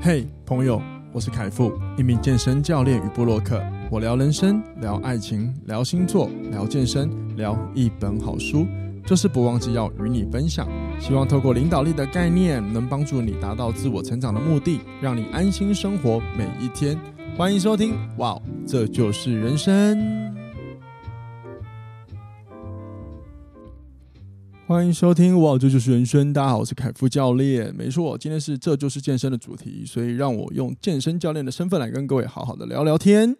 嘿，朋友，我是凯富，一名健身教练与布洛克。我聊人生，聊爱情，聊星座，聊健身，聊一本好书，就是不忘记要与你分享。希望透过领导力的概念，能帮助你达到自我成长的目的，让你安心生活每一天。欢迎收听，哇，这就是人生。欢迎收听，哇，这就是人生。大家好，我是凯夫教练。没错，今天是这就是健身的主题，所以让我用健身教练的身份来跟各位好好的聊聊天。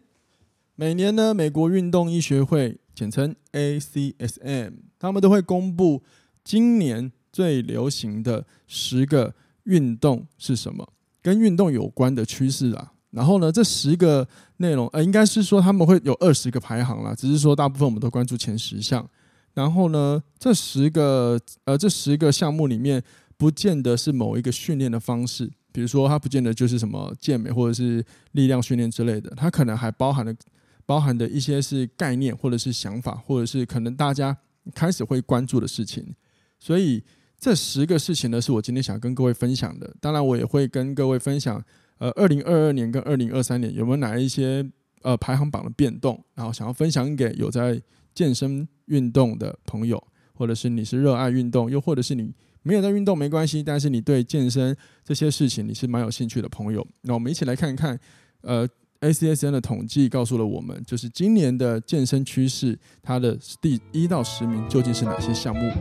每年呢，美国运动医学会简称 ACSM，他们都会公布今年最流行的十个运动是什么，跟运动有关的趋势啊。然后呢，这十个内容，呃，应该是说他们会有二十个排行啦，只是说大部分我们都关注前十项。然后呢，这十个呃，这十个项目里面，不见得是某一个训练的方式，比如说它不见得就是什么健美或者是力量训练之类的，它可能还包含了包含的一些是概念或者是想法，或者是可能大家开始会关注的事情。所以这十个事情呢，是我今天想跟各位分享的。当然，我也会跟各位分享，呃，二零二二年跟二零二三年有没有哪一些呃排行榜的变动，然后想要分享给有在健身运动的朋友，或者是你是热爱运动，又或者是你没有在运动没关系，但是你对健身这些事情你是蛮有兴趣的朋友，那我们一起来看一看，呃，ACSN 的统计告诉了我们，就是今年的健身趋势，它的第一到十名究竟是哪些项目？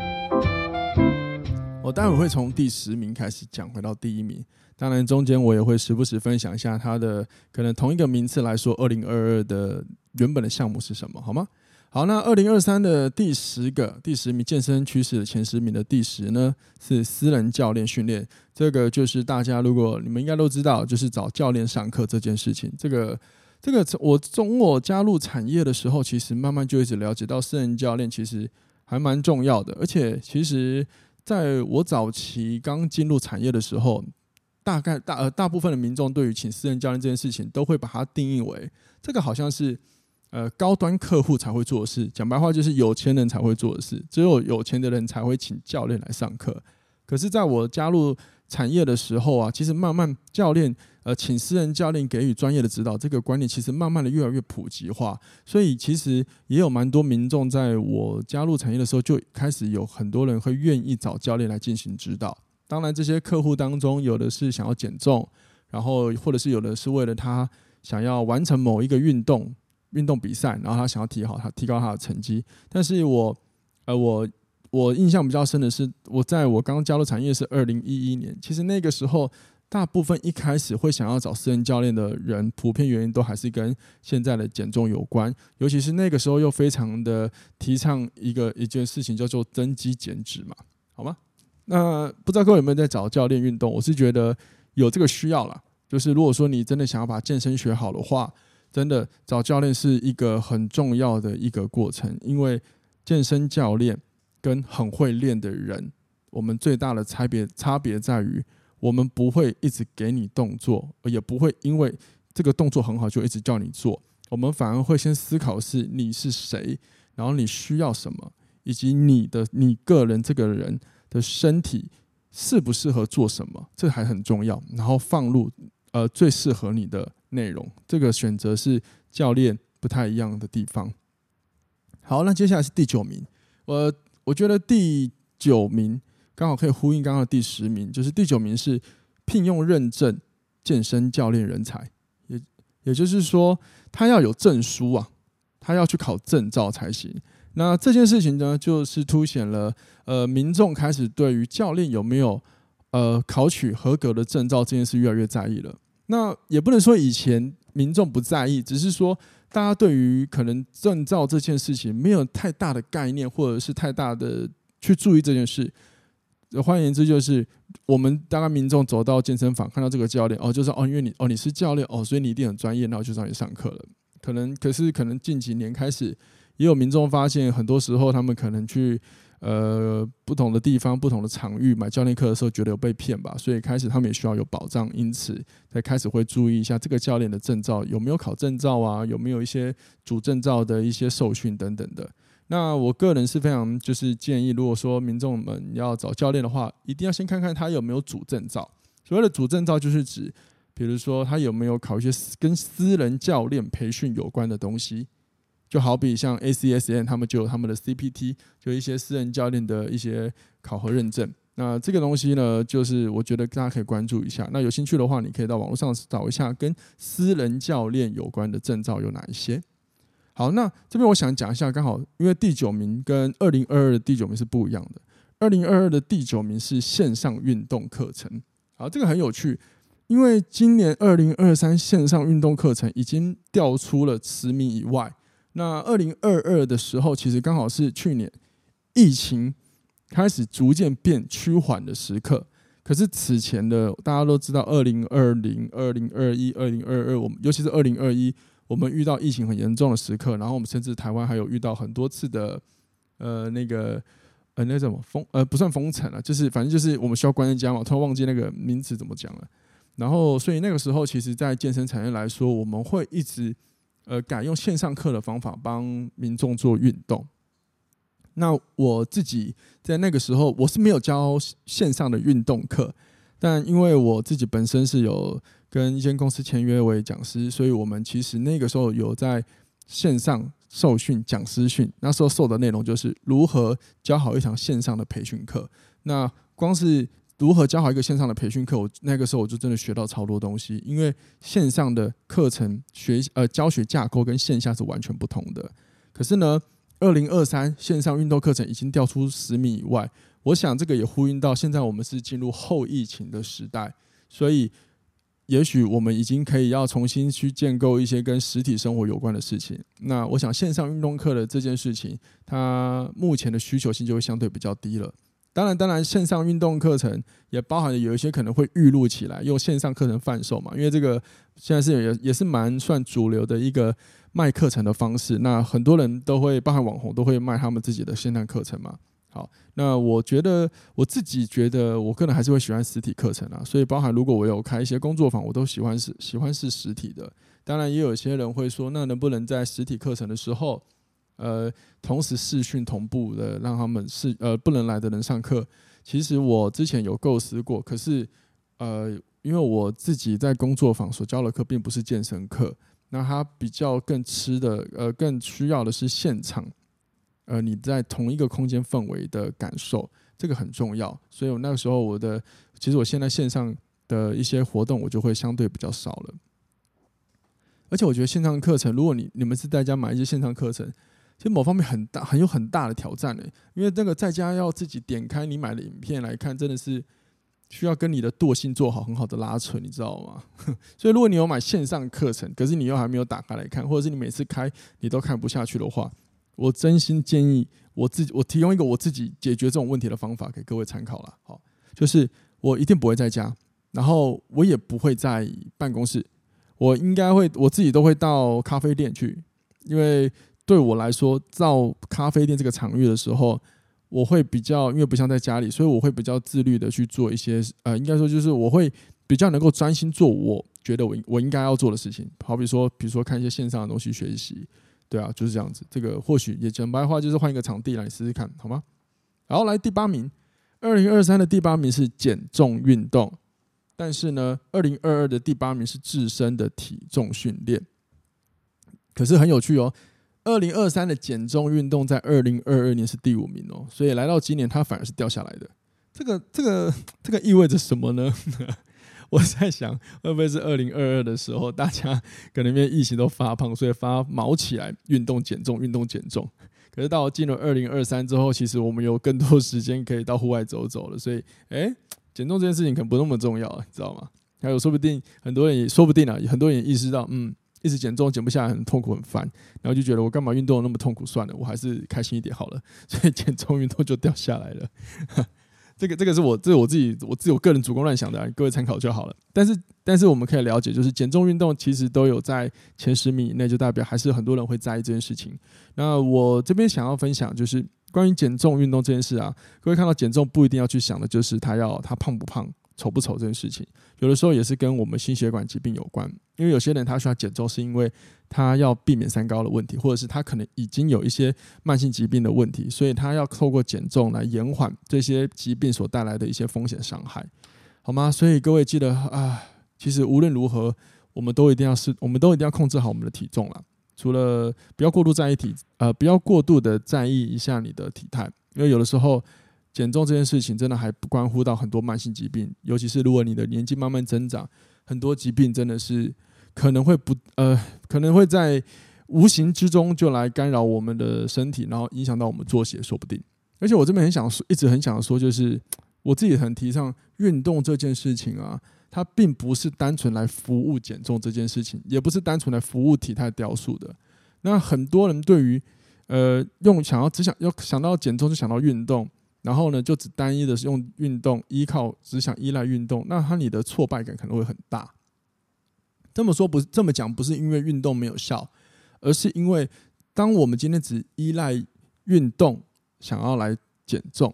我待会会从第十名开始讲，回到第一名。当然，中间我也会时不时分享一下它的可能同一个名次来说，二零二二的原本的项目是什么，好吗？好，那二零二三的第十个第十名健身趋势的前十名的第十呢，是私人教练训练。这个就是大家如果你们应该都知道，就是找教练上课这件事情。这个这个我从我加入产业的时候，其实慢慢就一直了解到私人教练其实还蛮重要的。而且其实在我早期刚进入产业的时候，大概大呃大部分的民众对于请私人教练这件事情，都会把它定义为这个好像是。呃，高端客户才会做的事，讲白话就是有钱人才会做的事，只有有钱的人才会请教练来上课。可是，在我加入产业的时候啊，其实慢慢教练呃，请私人教练给予专业的指导，这个观念其实慢慢的越来越普及化。所以，其实也有蛮多民众在我加入产业的时候，就开始有很多人会愿意找教练来进行指导。当然，这些客户当中，有的是想要减重，然后或者是有的是为了他想要完成某一个运动。运动比赛，然后他想要提好他提高他的成绩，但是我，呃，我我印象比较深的是，我在我刚加入产业是二零一一年，其实那个时候，大部分一开始会想要找私人教练的人，普遍原因都还是跟现在的减重有关，尤其是那个时候又非常的提倡一个一件事情叫做增肌减脂嘛，好吗？那不知道各位有没有在找教练运动？我是觉得有这个需要啦，就是如果说你真的想要把健身学好的话。真的找教练是一个很重要的一个过程，因为健身教练跟很会练的人，我们最大的差别差别在于，我们不会一直给你动作，也不会因为这个动作很好就一直叫你做，我们反而会先思考是你是谁，然后你需要什么，以及你的你个人这个人的身体适不适合做什么，这还很重要，然后放入呃最适合你的。内容这个选择是教练不太一样的地方。好，那接下来是第九名。我我觉得第九名刚好可以呼应刚刚的第十名，就是第九名是聘用认证健身教练人才，也也就是说他要有证书啊，他要去考证照才行。那这件事情呢，就是凸显了呃民众开始对于教练有没有呃考取合格的证照这件事越来越在意了。那也不能说以前民众不在意，只是说大家对于可能证照这件事情没有太大的概念，或者是太大的去注意这件事。换言之，就是我们大概民众走到健身房看到这个教练哦，就是哦，因为你哦你是教练哦，所以你一定很专业，然后就让你上课了。可能可是可能近几年开始，也有民众发现，很多时候他们可能去。呃，不同的地方、不同的场域买教练课的时候，觉得有被骗吧，所以开始他们也需要有保障，因此才开始会注意一下这个教练的证照有没有考证照啊，有没有一些主证照的一些受训等等的。那我个人是非常就是建议，如果说民众们要找教练的话，一定要先看看他有没有主证照。所谓的主证照就是指，比如说他有没有考一些跟私人教练培训有关的东西，就好比像 A C S N 他们就有他们的 CPT，就一些私人教练的一些考核认证。那这个东西呢，就是我觉得大家可以关注一下。那有兴趣的话，你可以到网络上找一下跟私人教练有关的证照有哪一些。好，那这边我想讲一下，刚好因为第九名跟二零二二的第九名是不一样的。二零二二的第九名是线上运动课程。好，这个很有趣，因为今年二零二三线上运动课程已经掉出了十名以外。那二零二二的时候，其实刚好是去年疫情。开始逐渐变趋缓的时刻，可是此前的大家都知道，二零二零、二零二一、二零二二，我们尤其是二零二一，我们遇到疫情很严重的时刻，然后我们甚至台湾还有遇到很多次的呃那个呃那什么封呃不算封城了，就是反正就是我们需要关在家嘛，突然忘记那个名词怎么讲了。然后所以那个时候，其实在健身产业来说，我们会一直呃改用线上课的方法帮民众做运动。那我自己在那个时候，我是没有教线上的运动课，但因为我自己本身是有跟一间公司签约为讲师，所以我们其实那个时候有在线上受训讲师训。那时候受的内容就是如何教好一场线上的培训课。那光是如何教好一个线上的培训课，我那个时候我就真的学到超多东西，因为线上的课程学呃教学架构跟线下是完全不同的。可是呢，二零二三线上运动课程已经掉出十米以外，我想这个也呼应到现在我们是进入后疫情的时代，所以也许我们已经可以要重新去建构一些跟实体生活有关的事情。那我想线上运动课的这件事情，它目前的需求性就会相对比较低了。当然，当然线上运动课程也包含有一些可能会预录起来用线上课程贩售嘛，因为这个现在是也也是蛮算主流的一个。卖课程的方式，那很多人都会，包含网红都会卖他们自己的线上课程嘛。好，那我觉得我自己觉得，我个人还是会喜欢实体课程啊。所以，包含如果我有开一些工作坊，我都喜欢是喜欢是实体的。当然，也有些人会说，那能不能在实体课程的时候，呃，同时视讯同步的让他们是呃不能来的人上课？其实我之前有构思过，可是呃，因为我自己在工作坊所教的课并不是健身课。那他比较更吃的，呃，更需要的是现场，呃，你在同一个空间氛围的感受，这个很重要。所以我那个时候，我的其实我现在线上的一些活动，我就会相对比较少了。而且我觉得线上课程，如果你你们是在家买一些线上课程，其实某方面很大，很有很大的挑战的，因为那个在家要自己点开你买的影片来看，真的是。需要跟你的惰性做好很好的拉扯，你知道吗？所以如果你有买线上课程，可是你又还没有打开来看，或者是你每次开你都看不下去的话，我真心建议我自己，我提供一个我自己解决这种问题的方法给各位参考了。好，就是我一定不会在家，然后我也不会在办公室，我应该会我自己都会到咖啡店去，因为对我来说，到咖啡店这个场域的时候。我会比较，因为不像在家里，所以我会比较自律的去做一些，呃，应该说就是我会比较能够专心做我觉得我我应该要做的事情。好比说，比如说看一些线上的东西学习，对啊，就是这样子。这个或许也讲白话，就是换一个场地来试试看，好吗？然后来第八名，二零二三的第八名是减重运动，但是呢，二零二二的第八名是自身的体重训练。可是很有趣哦。二零二三的减重运动在二零二二年是第五名哦，所以来到今年它反而是掉下来的。这个、这个、这个意味着什么呢？我在想，会不会是二零二二的时候，大家可能因为疫情都发胖，所以发毛起来运动减重、运动减重。可是到进了二零二三之后，其实我们有更多时间可以到户外走走了，所以，哎，减重这件事情可能不那么重要了，你知道吗？还有，说不定很多人也说不定啊，很多人也意识到，嗯。一直减重减不下来，很痛苦很烦，然后就觉得我干嘛运动那么痛苦？算了，我还是开心一点好了。所以减重运动就掉下来了。这个这个是我这是我自己我自己我个人主观乱想的，各位参考就好了。但是但是我们可以了解，就是减重运动其实都有在前十名以内，就代表还是很多人会在意这件事情。那我这边想要分享就是关于减重运动这件事啊，各位看到减重不一定要去想的就是他要他胖不胖。丑不丑这件事情，有的时候也是跟我们心血管疾病有关。因为有些人他需要减重，是因为他要避免三高的问题，或者是他可能已经有一些慢性疾病的问题，所以他要透过减重来延缓这些疾病所带来的一些风险伤害。好吗？所以各位记得啊，其实无论如何，我们都一定要是，我们都一定要控制好我们的体重了。除了不要过度在意体，呃，不要过度的在意一下你的体态，因为有的时候减重这件事情真的还不关乎到很多慢性疾病，尤其是如果你的年纪慢慢增长，很多疾病真的是可能会不呃，可能会在无形之中就来干扰我们的身体，然后影响到我们作息说不定。而且我这边很想说，一直很想说，就是。我自己很提倡运动这件事情啊，它并不是单纯来服务减重这件事情，也不是单纯来服务体态雕塑的。那很多人对于呃用想要只想要想到减重就想到运动，然后呢就只单一的是用运动依靠只想依赖运动，那他你的挫败感可能会很大。这么说不是这么讲，不是因为运动没有效，而是因为当我们今天只依赖运动想要来减重。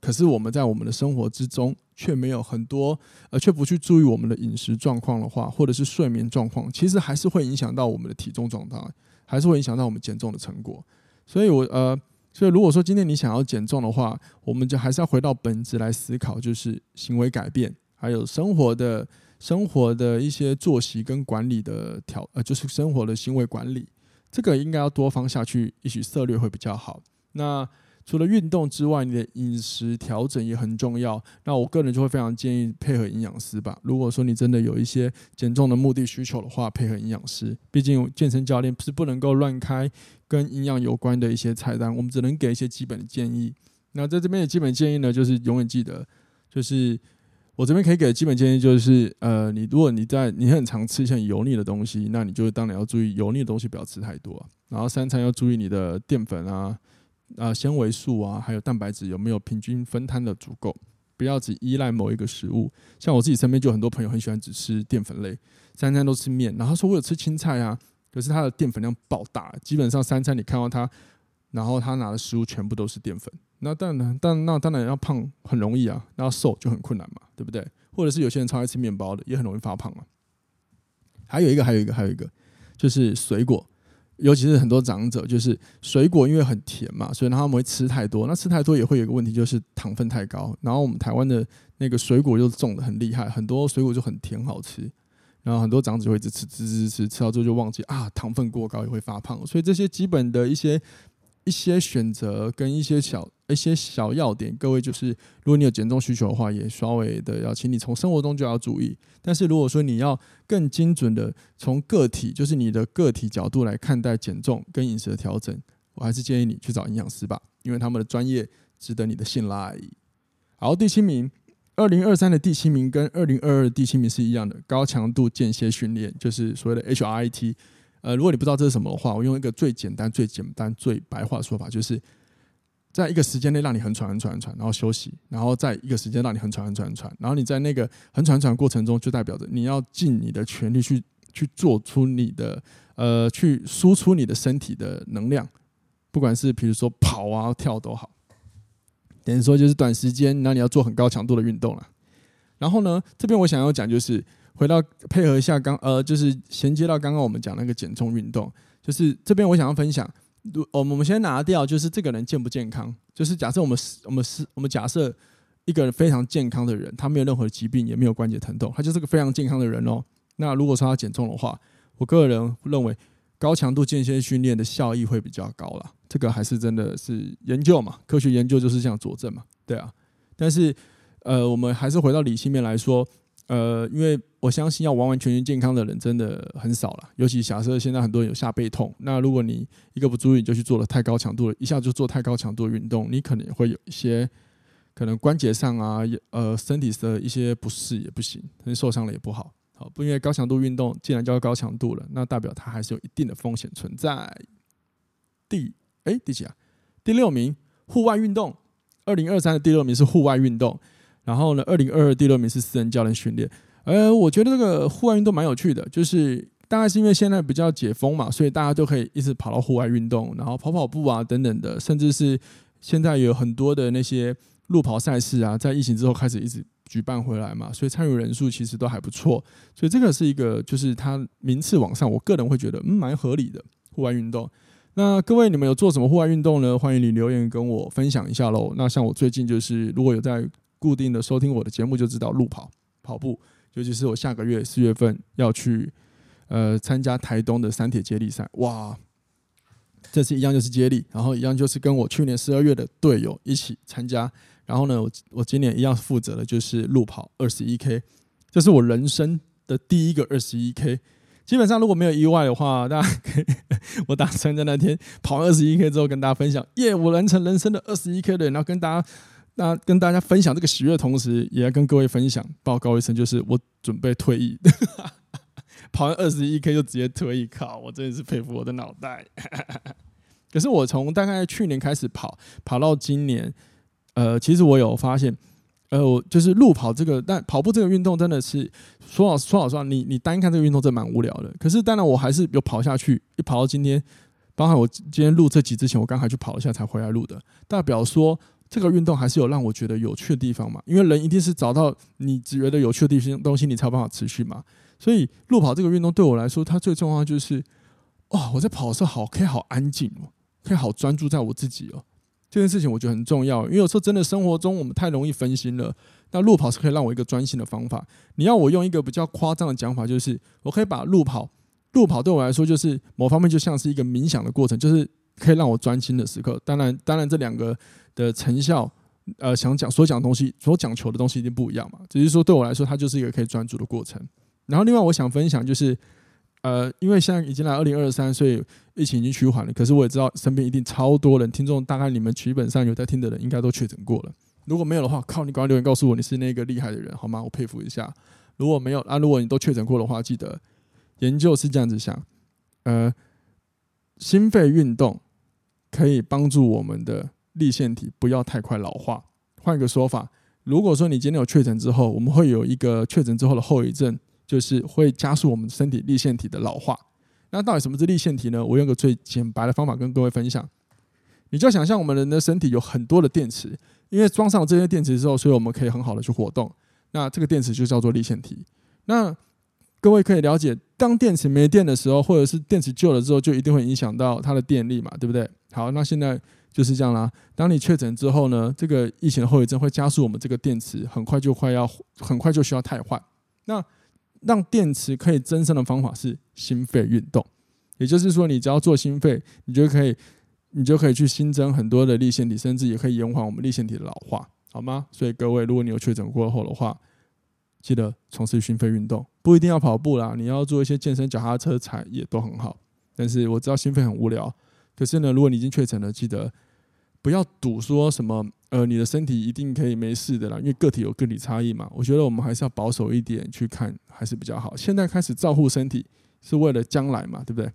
可是我们在我们的生活之中却没有很多，呃，却不去注意我们的饮食状况的话，或者是睡眠状况，其实还是会影响到我们的体重状态，还是会影响到我们减重的成果。所以我，我呃，所以如果说今天你想要减重的话，我们就还是要回到本质来思考，就是行为改变，还有生活的生活的一些作息跟管理的调，呃，就是生活的行为管理，这个应该要多方下去，也许策略会比较好。那。除了运动之外，你的饮食调整也很重要。那我个人就会非常建议配合营养师吧。如果说你真的有一些减重的目的需求的话，配合营养师。毕竟健身教练是不能够乱开跟营养有关的一些菜单，我们只能给一些基本的建议。那在这边的基本建议呢，就是永远记得，就是我这边可以给的基本建议就是，呃，你如果你在你很常吃一些油腻的东西，那你就当然要注意油腻的东西不要吃太多。然后三餐要注意你的淀粉啊。啊，纤维素啊，还有蛋白质有没有平均分摊的足够？不要只依赖某一个食物。像我自己身边就很多朋友很喜欢只吃淀粉类，三餐都吃面，然后说我有吃青菜啊，可是他的淀粉量爆大，基本上三餐你看到他，然后他拿的食物全部都是淀粉。那当然，但那当然要胖很容易啊，那要瘦就很困难嘛，对不对？或者是有些人超爱吃面包的，也很容易发胖啊。还有一个，还有一个，还有一个，就是水果。尤其是很多长者，就是水果因为很甜嘛，所以他们会吃太多。那吃太多也会有一个问题，就是糖分太高。然后我们台湾的那个水果又种的很厉害，很多水果就很甜好吃。然后很多长者会一直吃吃吃吃，吃到最后就忘记啊，糖分过高也会发胖。所以这些基本的一些。一些选择跟一些小一些小要点，各位就是，如果你有减重需求的话，也稍微的要请你从生活中就要注意。但是如果说你要更精准的从个体，就是你的个体角度来看待减重跟饮食的调整，我还是建议你去找营养师吧，因为他们的专业值得你的信赖。好，第七名，二零二三的第七名跟二零二二第七名是一样的，高强度间歇训练，就是所谓的 HIIT。呃，如果你不知道这是什么的话，我用一个最简单、最简单、最白话说法，就是在一个时间内让你很喘、很喘、很喘，然后休息，然后在一个时间让你很喘、很喘、很喘，然后你在那个很喘、喘过程中，就代表着你要尽你的全力去去做出你的呃，去输出你的身体的能量，不管是比如说跑啊、跳都好，等于说就是短时间，那你要做很高强度的运动了。然后呢，这边我想要讲就是。回到配合一下刚呃，就是衔接到刚刚我们讲那个减重运动，就是这边我想要分享，我们我们先拿掉，就是这个人健不健康，就是假设我们是我们是我们假设一个人非常健康的人，他没有任何疾病，也没有关节疼痛，他就是个非常健康的人哦。那如果说他减重的话，我个人认为高强度间歇训练的效益会比较高啦。这个还是真的是研究嘛，科学研究就是这样佐证嘛，对啊。但是呃，我们还是回到理性面来说。呃，因为我相信要完完全全健康的人真的很少了，尤其假设现在很多人有下背痛，那如果你一个不注意就去做了太高强度了，一下就做太高强度的运动，你可能会有一些可能关节上啊，呃，身体的一些不适也不行，可能受伤了也不好。好，不因为高强度运动既然叫高强度了，那代表它还是有一定的风险存在。第哎第几啊？第六名，户外运动，二零二三的第六名是户外运动。然后呢，二零二二第六名是私人教练训练。呃，我觉得这个户外运动蛮有趣的，就是大概是因为现在比较解封嘛，所以大家都可以一直跑到户外运动，然后跑跑步啊等等的，甚至是现在有很多的那些路跑赛事啊，在疫情之后开始一直举办回来嘛，所以参与人数其实都还不错。所以这个是一个，就是它名次往上，我个人会觉得嗯蛮合理的户外运动。那各位你们有做什么户外运动呢？欢迎你留言跟我分享一下喽。那像我最近就是如果有在固定的收听我的节目就知道路跑，跑步，尤其是我下个月四月份要去呃参加台东的三铁接力赛，哇！这次一样就是接力，然后一样就是跟我去年十二月的队友一起参加。然后呢，我我今年一样负责的就是路跑二十一 K，这是我人生的第一个二十一 K。基本上如果没有意外的话，大家可以，我打算在那天跑二十一 K 之后跟大家分享，耶，我完成人生的二十一 K 的，然后跟大家，那跟大家分享这个喜悦的同时，也要跟各位分享报告一声，就是我准备退役，跑完二十一 K 就直接退役，靠，我真的是佩服我的脑袋。可是我从大概去年开始跑，跑到今年。呃，其实我有发现，呃，我就是路跑这个，但跑步这个运动真的是说老说老实话，你你单看这个运动真蛮无聊的。可是当然我还是有跑下去，一跑到今天，包含我今天录这集之前，我刚还去跑一下才回来录的，代表说这个运动还是有让我觉得有趣的地方嘛。因为人一定是找到你只觉得有趣的地方东西，你才有办法持续嘛。所以路跑这个运动对我来说，它最重要就是，哇，我在跑的时候好可以好安静哦，可以好专注在我自己哦。这件事情我觉得很重要，因为有时候真的生活中我们太容易分心了。那路跑是可以让我一个专心的方法。你要我用一个比较夸张的讲法，就是我可以把路跑，路跑对我来说就是某方面就像是一个冥想的过程，就是可以让我专心的时刻。当然，当然这两个的成效，呃，想讲所讲的东西，所讲求的东西一定不一样嘛。只是说对我来说，它就是一个可以专注的过程。然后另外我想分享就是。呃，因为现在已经来二零二三，所以疫情已经趋缓了。可是我也知道身边一定超多人，听众大概你们基本上有在听的人，应该都确诊过了。如果没有的话，靠，你赶快留言告诉我你是那个厉害的人，好吗？我佩服一下。如果没有啊，如果你都确诊过的话，记得研究是这样子想，呃，心肺运动可以帮助我们的立腺体不要太快老化。换一个说法，如果说你今天有确诊之后，我们会有一个确诊之后的后遗症。就是会加速我们身体立腺体的老化。那到底什么是立腺体呢？我用个最简白的方法跟各位分享。你就想象我们人的身体有很多的电池，因为装上这些电池之后，所以我们可以很好的去活动。那这个电池就叫做立腺体。那各位可以了解，当电池没电的时候，或者是电池旧了之后，就一定会影响到它的电力嘛，对不对？好，那现在就是这样啦。当你确诊之后呢，这个疫情的后遗症会加速我们这个电池很快就快要很快就需要汰换。那让电池可以增生的方法是心肺运动，也就是说，你只要做心肺，你就可以，你就可以去新增很多的粒线体，甚至也可以延缓我们粒线体的老化，好吗？所以各位，如果你有确诊过后的话，记得从事心肺运动，不一定要跑步啦，你要做一些健身、脚踏车踩也都很好。但是我知道心肺很无聊，可是呢，如果你已经确诊了，记得不要赌说什么。呃，你的身体一定可以没事的啦，因为个体有个体差异嘛。我觉得我们还是要保守一点去看，还是比较好。现在开始照顾身体，是为了将来嘛，对不对？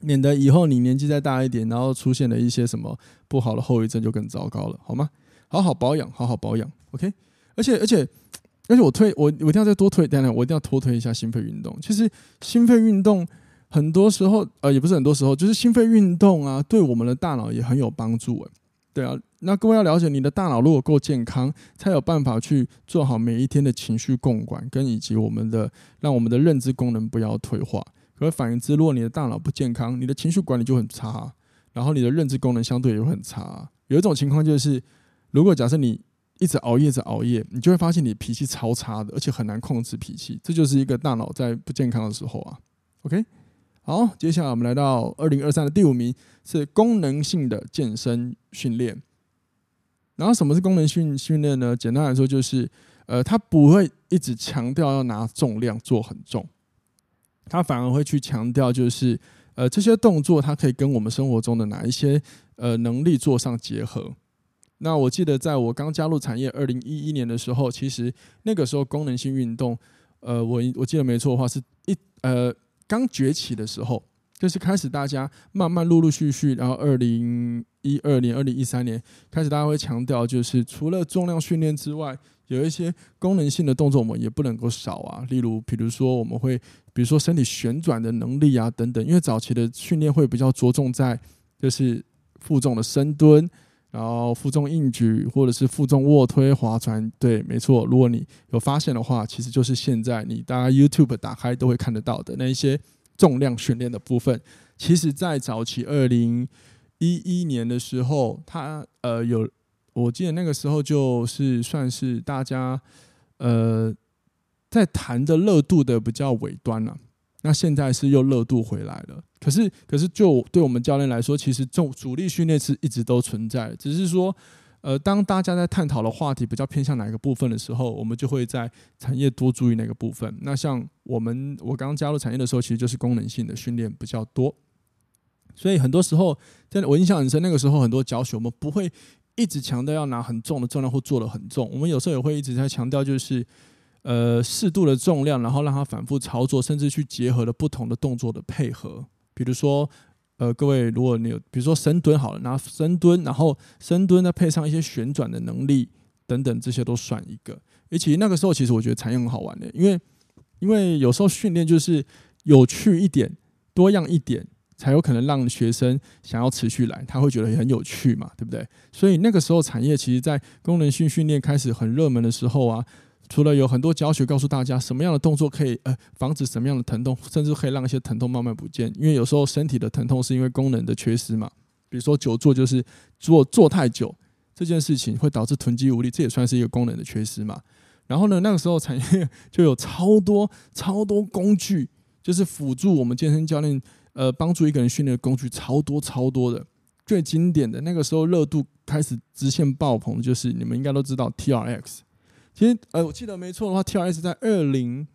免得以后你年纪再大一点，然后出现了一些什么不好的后遗症，就更糟糕了，好吗？好好保养，好好保养，OK。而且而且而且我推我我一定要再多推，当然我一定要多推一下心肺运动。其实心肺运动很多时候，呃，也不是很多时候，就是心肺运动啊，对我们的大脑也很有帮助诶。对啊，那各位要了解，你的大脑如果够健康，才有办法去做好每一天的情绪共管，跟以及我们的让我们的认知功能不要退化。可反言之，如果你的大脑不健康，你的情绪管理就很差，然后你的认知功能相对也会很差。有一种情况就是，如果假设你一直熬夜，一直熬夜，你就会发现你脾气超差的，而且很难控制脾气。这就是一个大脑在不健康的时候啊。OK。好，接下来我们来到二零二三的第五名是功能性的健身训练。然后什么是功能性训练呢？简单来说就是，呃，它不会一直强调要拿重量做很重，它反而会去强调就是，呃，这些动作它可以跟我们生活中的哪一些呃能力做上结合。那我记得在我刚加入产业二零一一年的时候，其实那个时候功能性运动，呃，我我记得没错的话是一呃。刚崛起的时候，就是开始大家慢慢陆陆续续，然后二零一二年、二零一三年开始，大家会强调，就是除了重量训练之外，有一些功能性的动作我们也不能够少啊。例如，比如说我们会，比如说身体旋转的能力啊等等。因为早期的训练会比较着重在就是负重的深蹲。然后负重硬举，或者是负重卧推、划船，对，没错。如果你有发现的话，其实就是现在你大家 YouTube 打开都会看得到的那一些重量训练的部分。其实，在早期二零一一年的时候，它呃有，我记得那个时候就是算是大家呃在谈的热度的比较尾端了、那现在是又热度回来了。可是，可是就对我们教练来说，其实重主力训练是一直都存在，只是说。呃，当大家在探讨的话题比较偏向哪个部分的时候，我们就会在产业多注意哪个部分。那像我们我刚加入产业的时候，其实就是功能性的训练比较多。所以很多时候，真的我印象很深，那个时候很多教学我们不会一直强调要拿很重的重量或做得很重，我们有时候也会一直在强调就是呃适度的重量，然后让它反复操作，甚至去结合了不同的动作的配合，比如说。呃，各位，如果你有，比如说深蹲好了，拿深蹲，然后深蹲再配上一些旋转的能力等等，这些都算一个。而且那个时候，其实我觉得产业很好玩的，因为因为有时候训练就是有趣一点、多样一点，才有可能让学生想要持续来，他会觉得很有趣嘛，对不对？所以那个时候产业其实，在功能性训练开始很热门的时候啊。除了有很多教学告诉大家什么样的动作可以呃防止什么样的疼痛，甚至可以让一些疼痛慢慢不见，因为有时候身体的疼痛是因为功能的缺失嘛。比如说久坐就是坐坐太久这件事情会导致臀肌无力，这也算是一个功能的缺失嘛。然后呢，那个时候产业就有超多超多工具，就是辅助我们健身教练呃帮助一个人训练的工具超多超多的。最经典的那个时候热度开始直线爆棚，就是你们应该都知道 TRX。其实，呃，我记得没错的话，T R S 在二零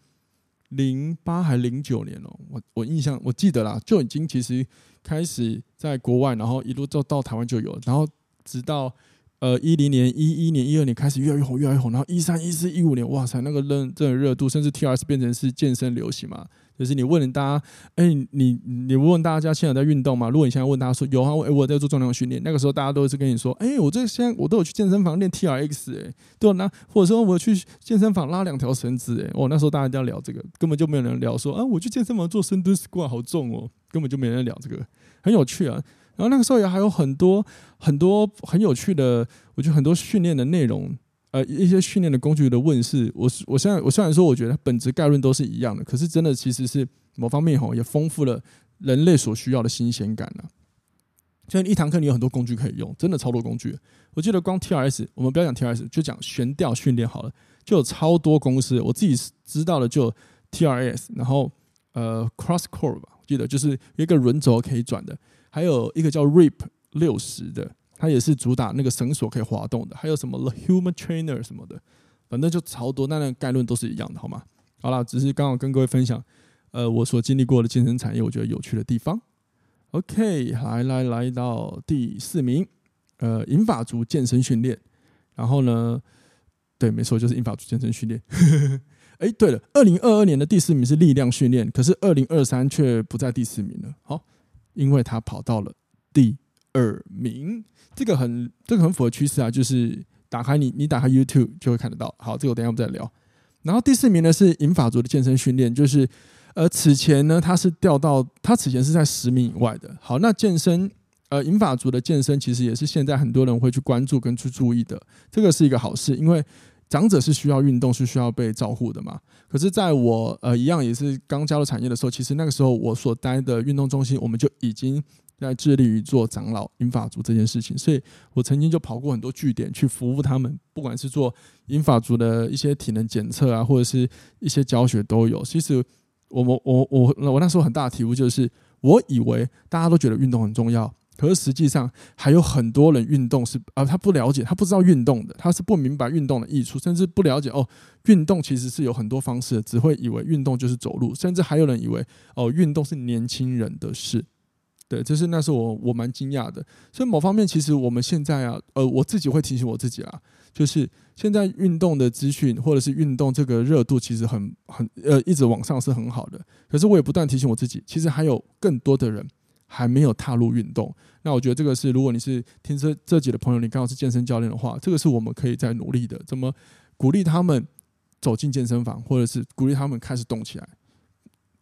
零八还零九年哦，我我印象我记得啦，就已经其实开始在国外，然后一路到到台湾就有，然后直到呃一零年、一一年、一二年开始越来越红，越来越红，然后一三、一四、一五年，哇塞，那个热这个热度，甚至 T R S 变成是健身流行嘛。就是你问大家，哎、你你问大家现在在运动吗？如果你现在问大家说有啊，哎，我在做重量训练，那个时候大家都是跟你说，哎、我这现在我都有去健身房练 TRX，哎，对那或者说我去健身房拉两条绳子，哎，哦，那时候大家都要聊这个，根本就没有人聊说啊，我去健身房做深蹲 squat 好重哦，根本就没人聊这个，很有趣啊。然后那个时候也还有很多很多很有趣的，我觉得很多训练的内容。呃，一些训练的工具的问世，我我现在我虽然说我觉得本质概论都是一样的，可是真的其实是某方面吼也丰富了人类所需要的新鲜感了。所以一堂课你有很多工具可以用，真的超多工具。我记得光 TRS，我们不要讲 TRS，就讲悬吊训练好了，就有超多公司。我自己知道的就 TRS，然后呃 CrossCore 吧，我记得就是一个轮轴可以转的，还有一个叫 RIP 六十的。它也是主打那个绳索可以滑动的，还有什么 The Human Trainer 什么的，反正就超多，那那概论都是一样的，好吗？好了，只是刚好跟各位分享，呃，我所经历过的健身产业，我觉得有趣的地方。OK，来来来到第四名，呃，银发族健身训练。然后呢，对，没错，就是银发族健身训练。哎，对了，二零二二年的第四名是力量训练，可是二零二三却不在第四名了。好，因为他跑到了第二名。这个很，这个很符合趋势啊，就是打开你，你打开 YouTube 就会看得到。好，这个我等下我们再聊。然后第四名呢是银发族的健身训练，就是呃此前呢它是掉到它此前是在十名以外的。好，那健身呃银发族的健身其实也是现在很多人会去关注跟去注意的，这个是一个好事，因为长者是需要运动，是需要被照顾的嘛。可是在我呃一样也是刚加入产业的时候，其实那个时候我所待的运动中心，我们就已经。在致力于做长老英法族这件事情，所以我曾经就跑过很多据点去服务他们，不管是做英法族的一些体能检测啊，或者是一些教学都有。其实我我我我我那时候很大的体悟就是，我以为大家都觉得运动很重要，可是实际上还有很多人运动是啊，他不了解，他不知道运动的，他是不明白运动的益处，甚至不了解哦，运动其实是有很多方式，只会以为运动就是走路，甚至还有人以为哦，运动是年轻人的事。对，就是那是我我蛮惊讶的，所以某方面其实我们现在啊，呃，我自己会提醒我自己啊，就是现在运动的资讯或者是运动这个热度其实很很呃一直往上是很好的，可是我也不断提醒我自己，其实还有更多的人还没有踏入运动。那我觉得这个是，如果你是听这这集的朋友，你刚好是健身教练的话，这个是我们可以再努力的，怎么鼓励他们走进健身房，或者是鼓励他们开始动起来。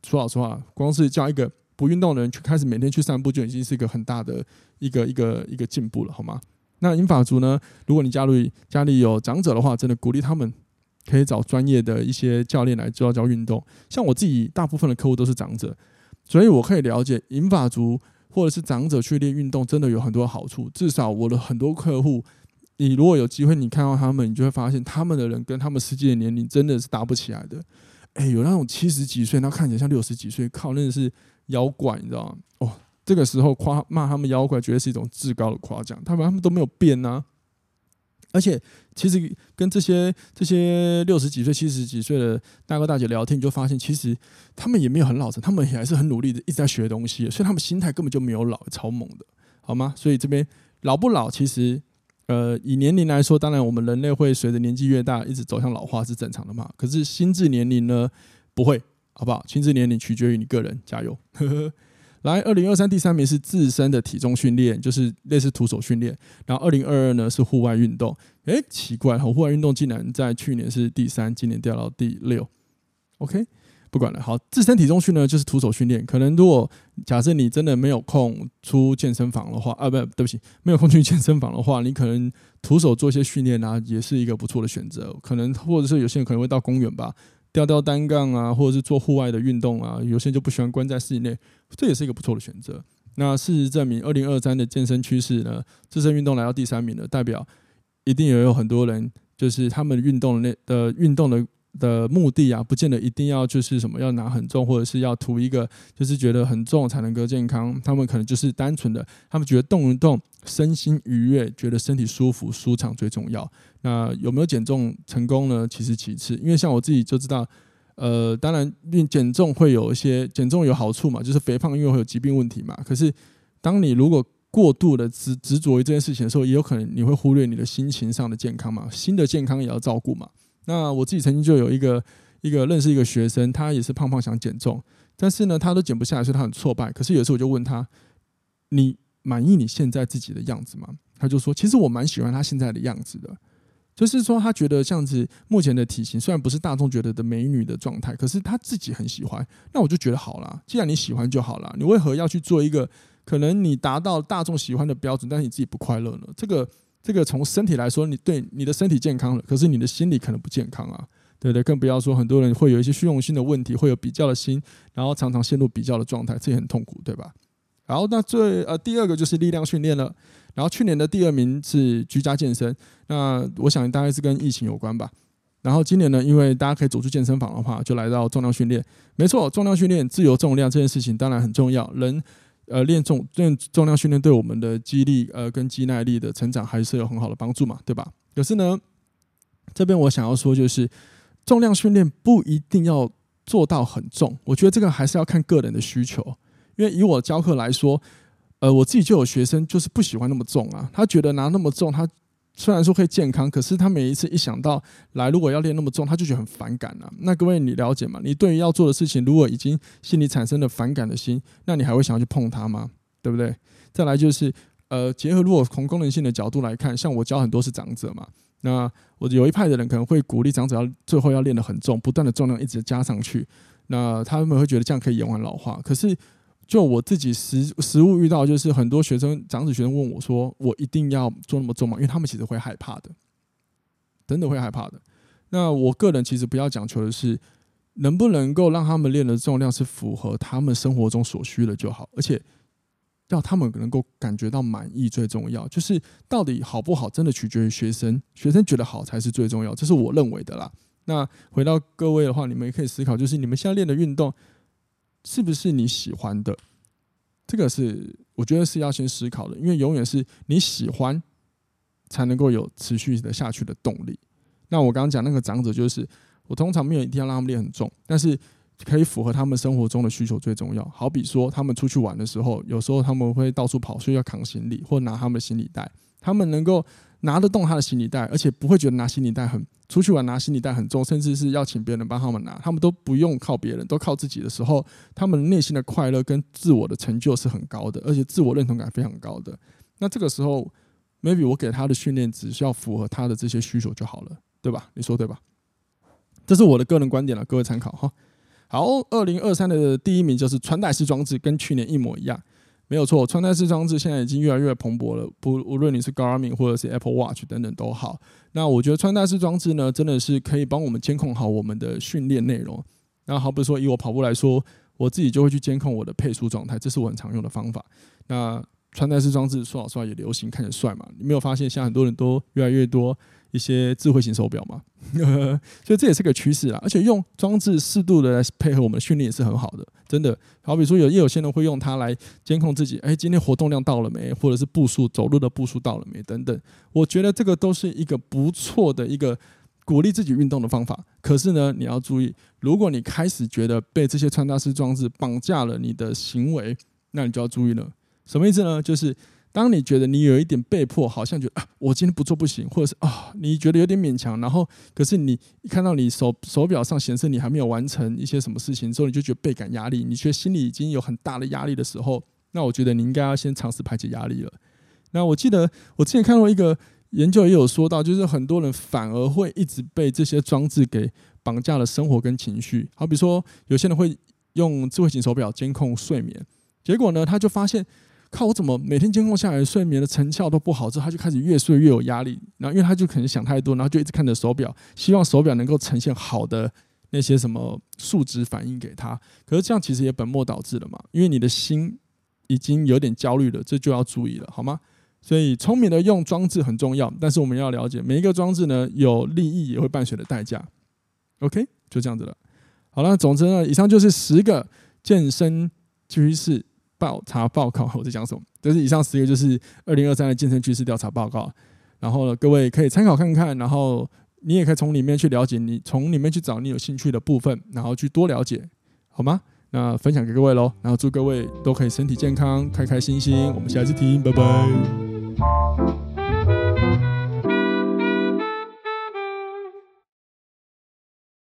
说老实话，光是叫一个。不运动的人去开始每天去散步，就已经是一个很大的一个一个一个进步了，好吗？那银发族呢？如果你加入家里有长者的话，真的鼓励他们可以找专业的一些教练来教教运动。像我自己，大部分的客户都是长者，所以我可以了解银发族或者是长者去练运动，真的有很多好处。至少我的很多客户你如果有机会，你看到他们，你就会发现他们的人跟他们实际的年龄真的是搭不起来的。哎，有那种七十几岁，那看起来像六十几岁，靠，那是妖怪，你知道吗？哦，这个时候夸骂他们妖怪，绝对是一种至高的夸奖。他们他们都没有变呐、而且其实跟这些这些六十几岁、七十几岁的大哥大姐聊天，你就发现其实他们也没有很老成，他们也还是很努力的，一直在学东西，所以他们心态根本就没有老，超猛的，好吗？所以这边老不老，其实。呃，以年龄来说，当然我们人类会随着年纪越大，一直走向老化是正常的嘛。可是心智年龄呢，不会，好不好？心智年龄取决于你个人，加油。来，二零二三第三名是自身的体重训练，就是类似徒手训练。然后二零二二呢是户外运动。诶，奇怪，户外运动竟然在去年是第三，今年掉到第六。OK。不管了，好，自身体重训呢，就是徒手训练。可能如果假设你真的没有空出健身房的话，啊，不，对不起，没有空去健身房的话，你可能徒手做一些训练啊，也是一个不错的选择。可能或者是有些人可能会到公园吧，吊吊单杠啊，或者是做户外的运动啊。有些人就不喜欢关在室内，这也是一个不错的选择。那事实证明，二零二三的健身趋势呢，自身运动来到第三名了，代表一定也有很多人就是他们运动的那的运动的。的目的啊，不见得一定要就是什么要拿很重，或者是要图一个就是觉得很重才能够健康。他们可能就是单纯的，他们觉得动一动，身心愉悦，觉得身体舒服舒畅最重要。那有没有减重成功呢？其实其次，因为像我自己就知道，呃，当然运减重会有一些减重有好处嘛，就是肥胖因为会有疾病问题嘛。可是当你如果过度的执执着于这件事情的时候，也有可能你会忽略你的心情上的健康嘛，心的健康也要照顾嘛。那我自己曾经就有一个一个认识一个学生，他也是胖胖想减重，但是呢，他都减不下来，所以他很挫败。可是有时候我就问他：“你满意你现在自己的样子吗？”他就说：“其实我蛮喜欢他现在的样子的，就是说他觉得这样子目前的体型虽然不是大众觉得的美女的状态，可是他自己很喜欢。那我就觉得好啦，既然你喜欢就好啦，你为何要去做一个可能你达到大众喜欢的标准，但是你自己不快乐呢？这个。”这个从身体来说，你对你的身体健康了，可是你的心理可能不健康啊，对不对？更不要说很多人会有一些虚荣心的问题，会有比较的心，然后常常陷入比较的状态，这也很痛苦，对吧？好，那最呃第二个就是力量训练了，然后去年的第二名是居家健身，那我想大概是跟疫情有关吧。然后今年呢，因为大家可以走出健身房的话，就来到重量训练。没错，重量训练、自由重量这件事情当然很重要，人。呃，练重练重量训练对我们的肌力呃跟肌耐力的成长还是有很好的帮助嘛，对吧？可是呢，这边我想要说就是，重量训练不一定要做到很重，我觉得这个还是要看个人的需求。因为以我教课来说，呃，我自己就有学生就是不喜欢那么重啊，他觉得拿那么重他。虽然说可以健康，可是他每一次一想到来，如果要练那么重，他就觉得很反感了、那各位你了解吗？你对于要做的事情，如果已经心里产生了反感的心，那你还会想要去碰它吗？对不对？再来就是，呃，结合如果从功能性的角度来看，像我教很多是长者嘛，那我有一派的人可能会鼓励长者要最后要练得很重，不断的重量一直加上去，那他们会觉得这样可以延缓老化。可是。就我自己实实务遇到，就是很多学生长子学生问我说：“我一定要做那么重吗？”因为他们其实会害怕的，真的会害怕的。那我个人其实不要讲求的是能不能够让他们练的重量是符合他们生活中所需的就好，而且要他们能够感觉到满意最重要。就是到底好不好，真的取决于学生，学生觉得好才是最重要，这是我认为的啦。那回到各位的话，你们也可以思考，就是你们现在练的运动。是不是你喜欢的？这个是我觉得是要先思考的，因为永远是你喜欢，才能够有持续的下去的动力。那我刚刚讲那个长者，就是我通常没有一定要让他们练很重，但是可以符合他们生活中的需求最重要。好比说，他们出去玩的时候，有时候他们会到处跑，所以要扛行李或拿他们的行李袋，他们能够。拿得动他的行李袋，而且不会觉得拿行李袋很出去玩拿行李袋很重，甚至是要请别人帮他们拿，他们都不用靠别人，都靠自己的时候，他们内心的快乐跟自我的成就是很高的，而且自我认同感非常高的。那这个时候，maybe 我给他的训练只需要符合他的这些需求就好了，对吧？你说对吧？这是我的个人观点了，各位参考哈。好，二零二三的第一名就是穿戴式装置，跟去年一模一样。没有错，穿戴式装置现在已经越来越蓬勃了。不，无论你是 Garmin 或者是 Apple Watch 等等都好。那我觉得穿戴式装置呢，真的是可以帮我们监控好我们的训练内容。那好比说，以我跑步来说，我自己就会去监控我的配速状态，这是我很常用的方法。那穿戴式装置说老实话也流行，看着帅嘛。你没有发现，现在很多人都越来越多一些智慧型手表嘛？所以这也是个趋势啊。而且用装置适度的来配合我们训练也是很好的，真的。好比说有也有些人会用它来监控自己，哎，今天活动量到了没？或者是步数走路的步数到了没？等等。我觉得这个都是一个不错的一个鼓励自己运动的方法。可是呢，你要注意，如果你开始觉得被这些穿戴式装置绑架了你的行为，那你就要注意了。什么意思呢？就是当你觉得你有一点被迫，好像觉得啊，我今天不做不行，或者是啊，你觉得有点勉强，然后可是你一看到你手手表上显示你还没有完成一些什么事情之后，你就觉得倍感压力，你觉得心里已经有很大的压力的时候，那我觉得你应该要先尝试排解压力了。那我记得我之前看过一个研究，也有说到，就是很多人反而会一直被这些装置给绑架了生活跟情绪。好比说，有些人会用智慧型手表监控睡眠，结果呢，他就发现。靠！我怎么每天监控下来睡眠的成效都不好？之后他就开始越睡越有压力。然后因为他就可能想太多，然后就一直看着手表，希望手表能够呈现好的那些什么数值反应给他。可是这样其实也本末倒置了嘛，因为你的心已经有点焦虑了，这就要注意了，好吗？所以聪明的用装置很重要，但是我们要了解每一个装置呢，有利益也会伴随的代价。OK，就这样子了。好了，总之呢，以上就是十个健身趋势。报查报告，我在讲什么？这是以上十个，就是二零二三的健身趋势调查报告。然后呢，各位可以参考看看，然后你也可以从里面去了解，你从里面去找你有兴趣的部分，然后去多了解，好吗？那分享给各位喽，然后祝各位都可以身体健康，开开心心。我们下次听，拜拜。